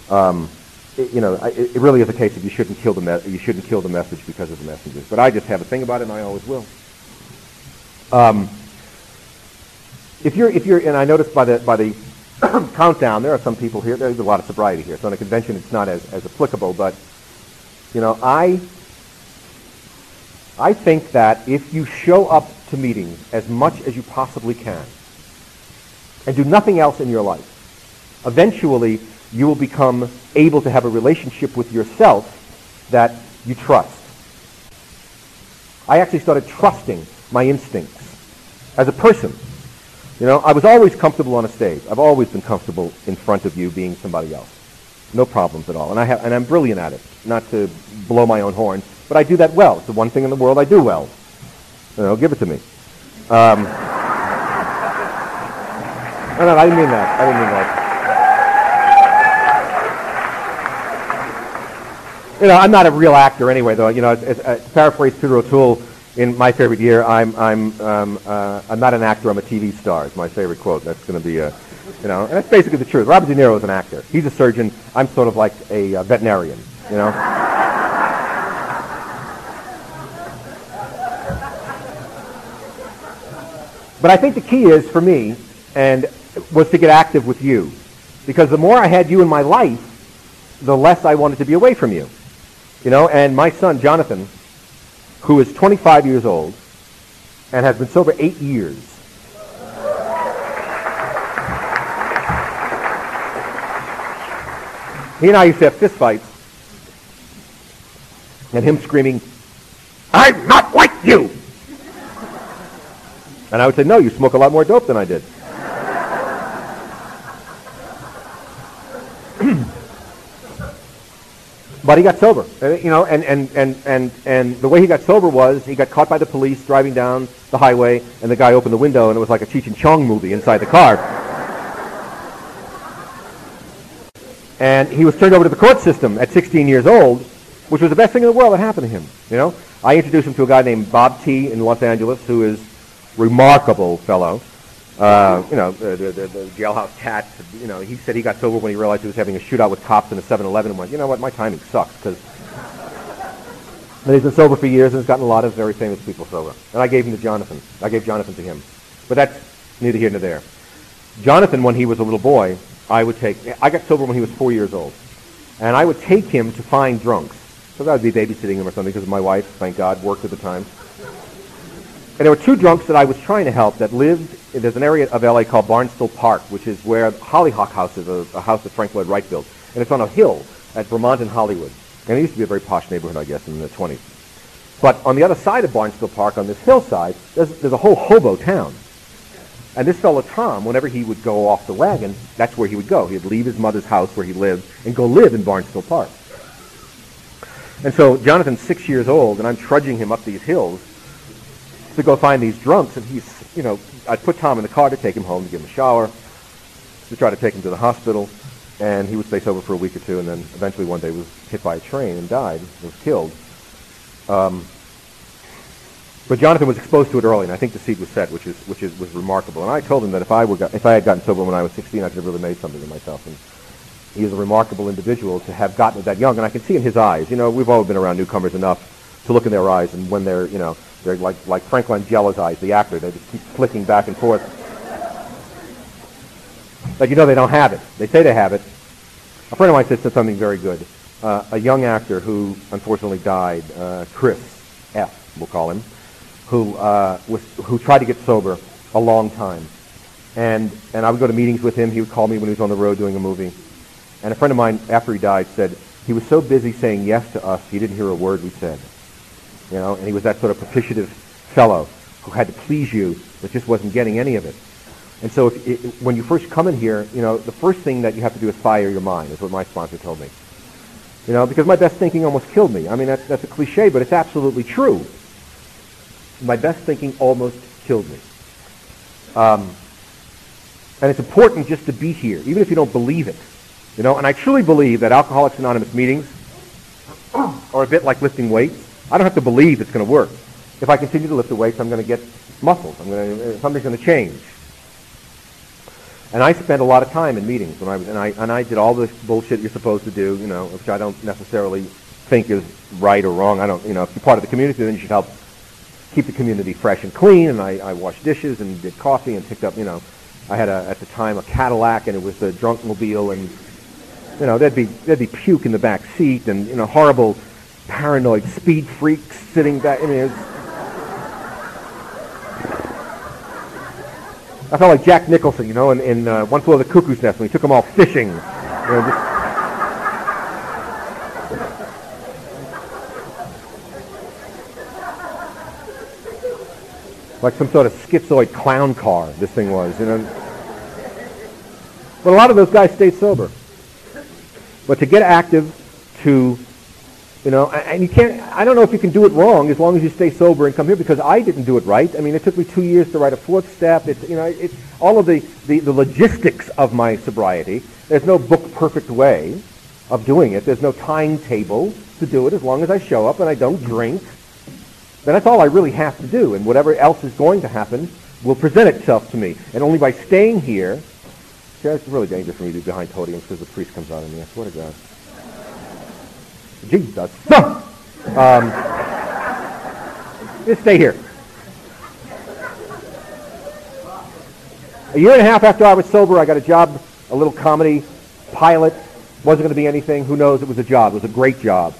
Um, it, you know, it, it, really is a case of you shouldn't kill the me- you shouldn't kill the message because of the messengers. But I just have a thing about it, and I always will. Um, if you're if you're and I noticed by the by the countdown, there are some people here. There's a lot of sobriety here. So in a convention, it's not as, as applicable. But you know, I I think that if you show up to meetings as much as you possibly can and do nothing else in your life, eventually you will become able to have a relationship with yourself that you trust. I actually started trusting my instincts as a person. You know, I was always comfortable on a stage. I've always been comfortable in front of you being somebody else. No problems at all. And, I have, and I'm brilliant at it. Not to blow my own horn, but I do that well. It's the one thing in the world I do well. You know, give it to me. Um, no, no, I didn't mean that. I didn't mean that. you know, I'm not a real actor anyway, though. You know, as, to paraphrase Peter O'Toole in My Favorite Year, I'm, I'm, um, uh, I'm not an actor, I'm a TV star. It's my favorite quote. That's going to be, a, you know, and that's basically the truth. Robert De Niro is an actor. He's a surgeon. I'm sort of like a uh, veterinarian, you know. But I think the key is for me, and was to get active with you, because the more I had you in my life, the less I wanted to be away from you. You know, and my son, Jonathan, who is 25 years old and has been sober eight years, he and I used to have fistfights, and him screaming, I'm not like you! And I would say, no, you smoke a lot more dope than I did. But he got sober, uh, you know, and, and, and, and, and the way he got sober was he got caught by the police driving down the highway, and the guy opened the window, and it was like a Cheech and Chong movie inside the car. And he was turned over to the court system at 16 years old, which was the best thing in the world that happened to him. You know, I introduced him to a guy named Bob T. in Los Angeles, who is remarkable fellow. Uh, you know, the, the, the, jailhouse tat. You know, he said he got sober when he realized he was having a shootout with cops in a 7-Eleven, and went, you know what, my timing sucks because. And he's been sober for years and has gotten a lot of very famous people sober. And I gave him to Jonathan. I gave Jonathan to him. But that's neither here nor there. Jonathan, when he was a little boy, I would take. I got sober when he was four years old, and I would take him to find drunks. So I would be babysitting him or something because my wife, thank God, worked at the time. And there were two drunks that I was trying to help that lived, there's an area of LA called Barnsdall Park, which is where Hollyhock House is, a, a house that Frank Lloyd Wright built. And it's on a hill at Vermont and Hollywood. And it used to be a very posh neighborhood, I guess, in the 20s. But on the other side of Barnsdall Park, on this hillside, there's, there's a whole hobo town. And this fellow Tom, whenever he would go off the wagon, that's where he would go. He'd leave his mother's house where he lived and go live in Barnsdall Park. And so Jonathan's six years old, and I'm trudging him up these hills to go find these drunks, and he's, you know, I'd put Tom in the car to take him home to give him a shower, to try to take him to the hospital, and he would stay sober for a week or two, and then eventually one day was hit by a train and died, was killed. Um, but Jonathan was exposed to it early, and I think the seed was set, which is which is was remarkable. And I told him that if I were if I had gotten sober when I was 16, I could have really made something of myself. And he is a remarkable individual to have gotten it that young, and I can see in his eyes. You know, we've all been around newcomers enough to look in their eyes, and when they're you know they're like like Frank Langella's eyes, the actor, they just keep flicking back and forth. But you know they don't have it. They say they have it. A friend of mine said something very good. Uh, a young actor who unfortunately died, uh, Chris F. We'll call him who uh, was who tried to get sober a long time, and and I would go to meetings with him. He would call me when he was on the road doing a movie, and a friend of mine after he died said he was so busy saying yes to us he didn't hear a word we said, you know, and he was that sort of propitiative fellow who had to please you but just wasn't getting any of it. And so if, it, when you first come in here, you know, the first thing that you have to do is fire your mind, is what my sponsor told me. You know, because my best thinking almost killed me. I mean, that's, that's a cliche, but it's absolutely true my best thinking almost killed me. Um, and it's important just to be here, even if you don't believe it. You know, and I truly believe that Alcoholics Anonymous meetings are a bit like lifting weights. I don't have to believe it's going to work. If I continue to lift the weights, I'm going to get muscles. I'm going to, something's going to change. And I spent a lot of time in meetings when I was, and I and I did all the bullshit you're supposed to do, you know, which I don't necessarily think is right or wrong. I don't, you know, if you're part of the community, then you should help keep the community fresh and clean. And I, I washed dishes and did coffee and picked up, you know, I had a, at the time a Cadillac and it was a drunkmobile and, you know, there'd be, there'd be puke in the back seat and, you know, horrible paranoid speed freaks sitting back. I mean, it was, I felt like Jack Nicholson, you know, in, in uh, One Flew Over the Cuckoo's Nest when he took them all fishing. You know, just, like some sort of schizoid clown car, this thing was, you know. But a lot of those guys stayed sober. But to get active, to, you know, and you can't, I don't know if you can do it wrong as long as you stay sober and come here because I didn't do it right. I mean, it took me two years to write a fourth step. It's, you know, it's all of the, the, the logistics of my sobriety. There's no book perfect way of doing it. There's no timetable to do it as long as I show up and I don't drink then that's all I really have to do. And whatever else is going to happen will present itself to me. And only by staying here, see, it's really dangerous for me to be behind podiums because the priest comes out of me. I swear to God. Jesus. Um, just stay here. A year and a half after I was sober, I got a job, a little comedy pilot. Wasn't going to be anything. Who knows? It was a job. It was a great job.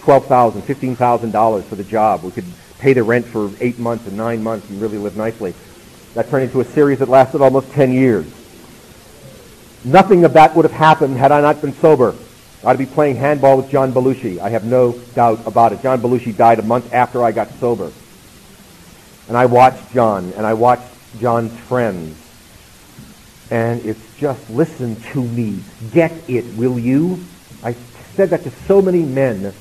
$12,000, $15,000 for the job. We could pay the rent for eight months and nine months and really live nicely. That turned into a series that lasted almost 10 years. Nothing of that would have happened had I not been sober. I'd be playing handball with John Belushi. I have no doubt about it. John Belushi died a month after I got sober. And I watched John, and I watched John's friends. And it's just, listen to me. Get it, will you? I said that to so many men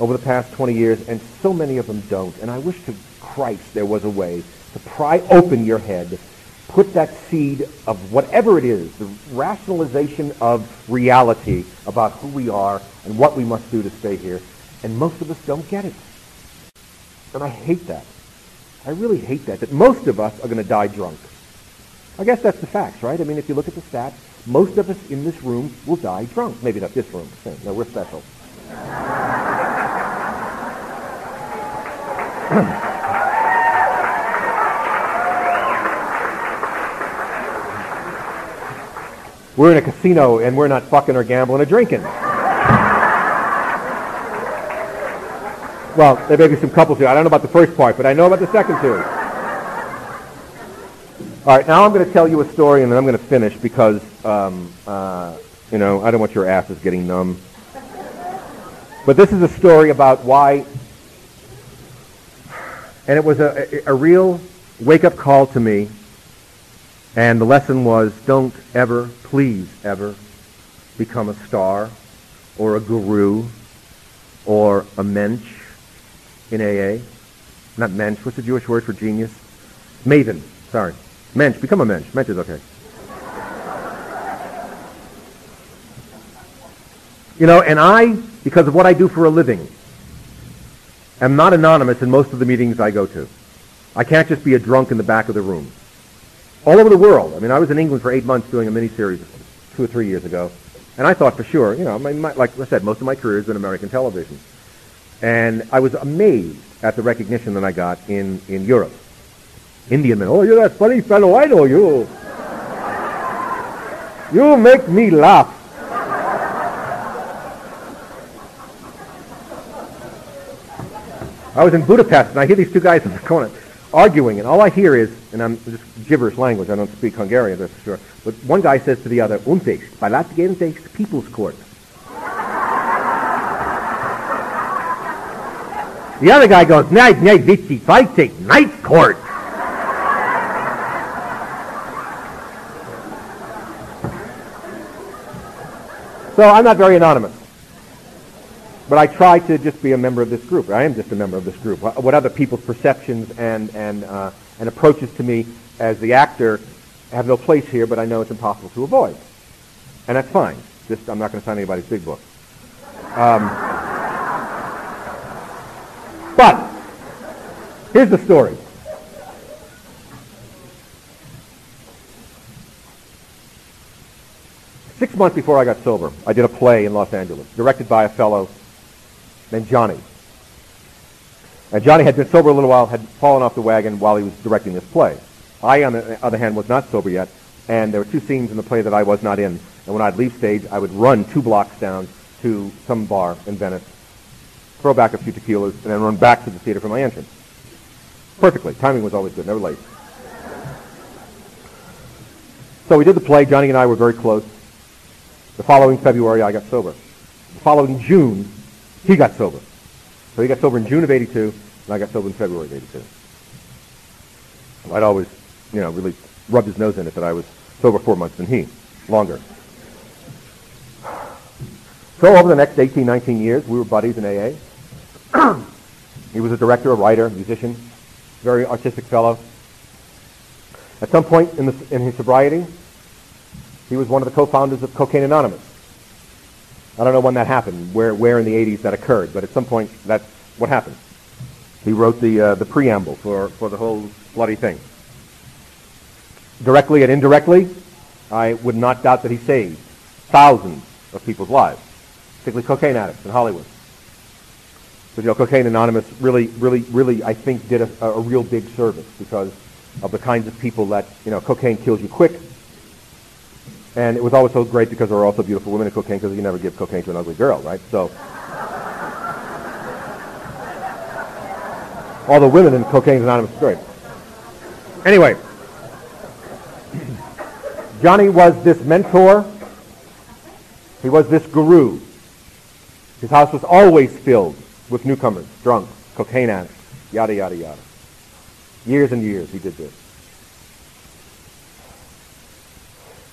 over the past 20 years, and so many of them don't. And I wish to Christ there was a way to pry open your head, put that seed of whatever it is, the rationalization of reality about who we are and what we must do to stay here. And most of us don't get it. And I hate that. I really hate that, that most of us are going to die drunk. I guess that's the facts, right? I mean, if you look at the stats, most of us in this room will die drunk. Maybe not this room. No, we're special. we're in a casino and we're not fucking or gambling or drinking. Well, there may be some couples here. I don't know about the first part, but I know about the second two. All right, now I'm going to tell you a story, and then I'm going to finish because, um, uh, you know, I don't want your asses getting numb. But this is a story about why, and it was a, a, real wake-up call to me, and the lesson was don't ever, please ever, become a star or a guru or a mensch in AA. Not mensch. What's the Jewish word for genius? Maven. Sorry. Mensch. Become a mensch. Mensch is okay. You know, and I, because of what I do for a living, am not anonymous in most of the meetings I go to. I can't just be a drunk in the back of the room. All over the world. I mean, I was in England for eight months doing a miniseries two or three years ago, and I thought for sure, you know, my, my, like I said, most of my career has been American television. And I was amazed at the recognition that I got in, in Europe. Indian men, oh, you're that funny fellow, I know you. You make me laugh. I was in Budapest, and I hear these two guys in the corner arguing, and all I hear is, and I'm just gibberish language, I don't speak Hungarian, that's for sure, but one guy says to the other, Untes, Palatgentes People's Court. The other guy goes, night, night, vitsi, fighting, night court. So I'm not very anonymous. But I try to just be a member of this group. I am just a member of this group. What other people's perceptions and, and, uh, and approaches to me as the actor have no place here, but I know it's impossible to avoid. And that's fine. Just I'm not going to sign anybody's big book. Um, but here's the story. Six months before I got sober, I did a play in Los Angeles, directed by a fellow named Johnny. And Johnny had been sober a little while, had fallen off the wagon while he was directing this play. I, on the other hand, was not sober yet, and there were two scenes in the play that I was not in. And when I'd leave stage, I would run two blocks down to some bar in Venice throw back a few tequilas, and then run back to the theater for my entrance. Perfectly. Timing was always good, never late. So we did the play. Johnny and I were very close. The following February, I got sober. The following June, he got sober. So he got sober in June of 82, and I got sober in February of 82. I'd always, you know, really rubbed his nose in it that I was sober four months than he, longer. So over the next 18, 19 years, we were buddies in AA. he was a director, a writer, musician, very artistic fellow. At some point in, the, in his sobriety, he was one of the co-founders of Cocaine Anonymous. I don't know when that happened, where, where in the 80s that occurred, but at some point that's what happened. He wrote the, uh, the preamble for, for the whole bloody thing. Directly and indirectly, I would not doubt that he saved thousands of people's lives, particularly cocaine addicts in Hollywood. But you know, Cocaine Anonymous really, really, really, I think, did a, a real big service because of the kinds of people that, you know, cocaine kills you quick. And it was always so great because there were also beautiful women in cocaine because you never give cocaine to an ugly girl, right? So, all the women in Cocaine Anonymous is great. Anyway, Johnny was this mentor. He was this guru. His house was always filled with newcomers, drunk, cocaine addicts, yada, yada, yada. Years and years he did this.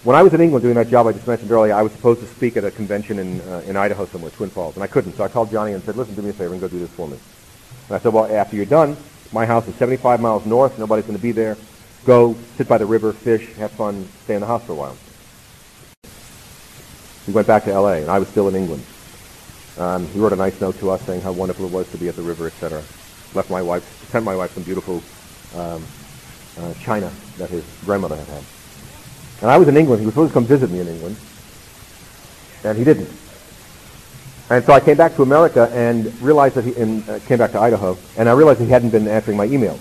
When I was in England doing that job I just mentioned earlier, I was supposed to speak at a convention in, uh, in Idaho somewhere, Twin Falls, and I couldn't. So I called Johnny and said, listen, do me a favor and go do this for me. And I said, well, after you're done, my house is 75 miles north. Nobody's going to be there. Go sit by the river, fish, have fun, stay in the house for a while. He went back to L.A., and I was still in England. Um, he wrote a nice note to us saying how wonderful it was to be at the river, etc. Left my wife, sent my wife some beautiful um, uh, china that his grandmother had had. And I was in England. He was supposed to come visit me in England, and he didn't. And so I came back to America and realized that he and, uh, came back to Idaho, and I realized he hadn't been answering my emails.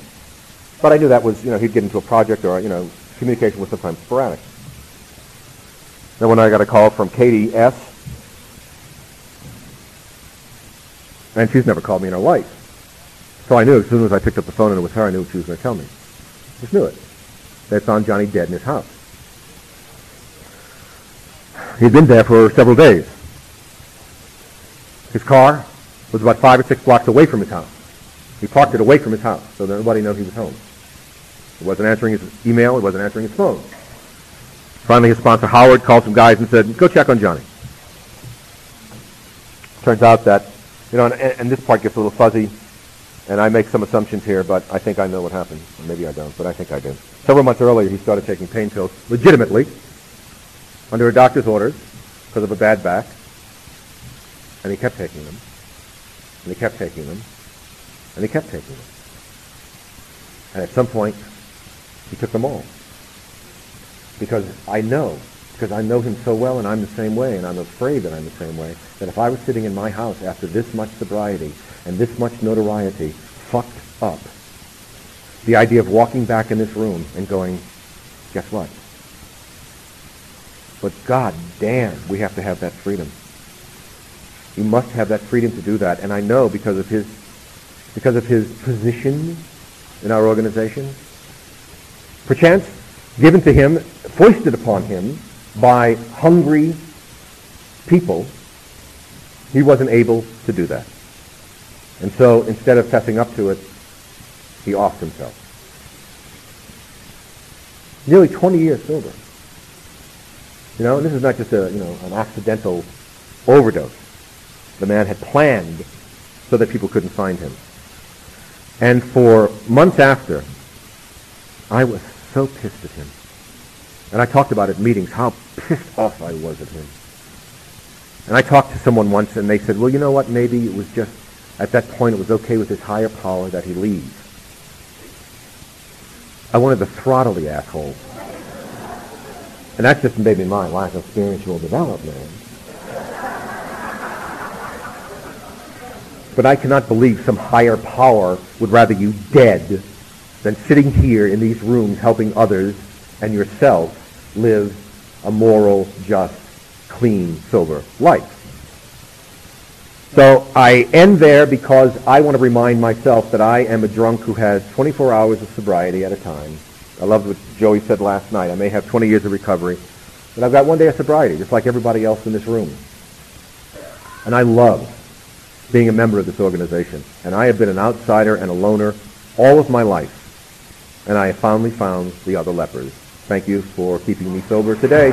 But I knew that was, you know, he'd get into a project or, you know, communication was sometimes sporadic. Then when I got a call from Katie S., and she's never called me in her life. So I knew as soon as I picked up the phone and it was her, I knew what she was going to tell me. Just knew it. They found Johnny dead in his house. He'd been there for several days. His car was about five or six blocks away from his house. He parked it away from his house so that nobody knew he was home. He wasn't answering his email. He wasn't answering his phone. Finally, his sponsor, Howard, called some guys and said, go check on Johnny. Turns out that, you know, and, and this part gets a little fuzzy, and I make some assumptions here, but I think I know what happened. Maybe I don't, but I think I do. Several months earlier, he started taking pain pills, legitimately, under a doctor's orders, because of a bad back. And he kept taking them. And he kept taking them. And he kept taking them. And at some point, he took them all. Because I know, because I know him so well and I'm the same way and I'm afraid that I'm the same way, that if I was sitting in my house after this much sobriety and this much notoriety, fucked up, the idea of walking back in this room and going, guess what? But god damn, we have to have that freedom. You must have that freedom to do that. And I know because of his, because of his position in our organization, perchance given to him, foisted upon him by hungry people, he wasn't able to do that. And so instead of fessing up to it, he offed himself. Nearly 20 years sober. You know, this is not just a, you know, an accidental overdose. The man had planned so that people couldn't find him. And for months after, I was so pissed at him. And I talked about it at meetings how pissed off I was at him. And I talked to someone once and they said, well, you know what, maybe it was just, at that point it was okay with his higher power that he leave. I wanted to throttle the asshole. And that's just maybe my lack of spiritual development. But I cannot believe some higher power would rather you dead than sitting here in these rooms helping others and yourself live a moral, just, clean, sober life. So I end there because I want to remind myself that I am a drunk who has 24 hours of sobriety at a time. I loved what Joey said last night. I may have 20 years of recovery, but I've got one day of sobriety, just like everybody else in this room. And I love being a member of this organization. And I have been an outsider and a loner all of my life. And I have finally found the other lepers. Thank you for keeping me sober today.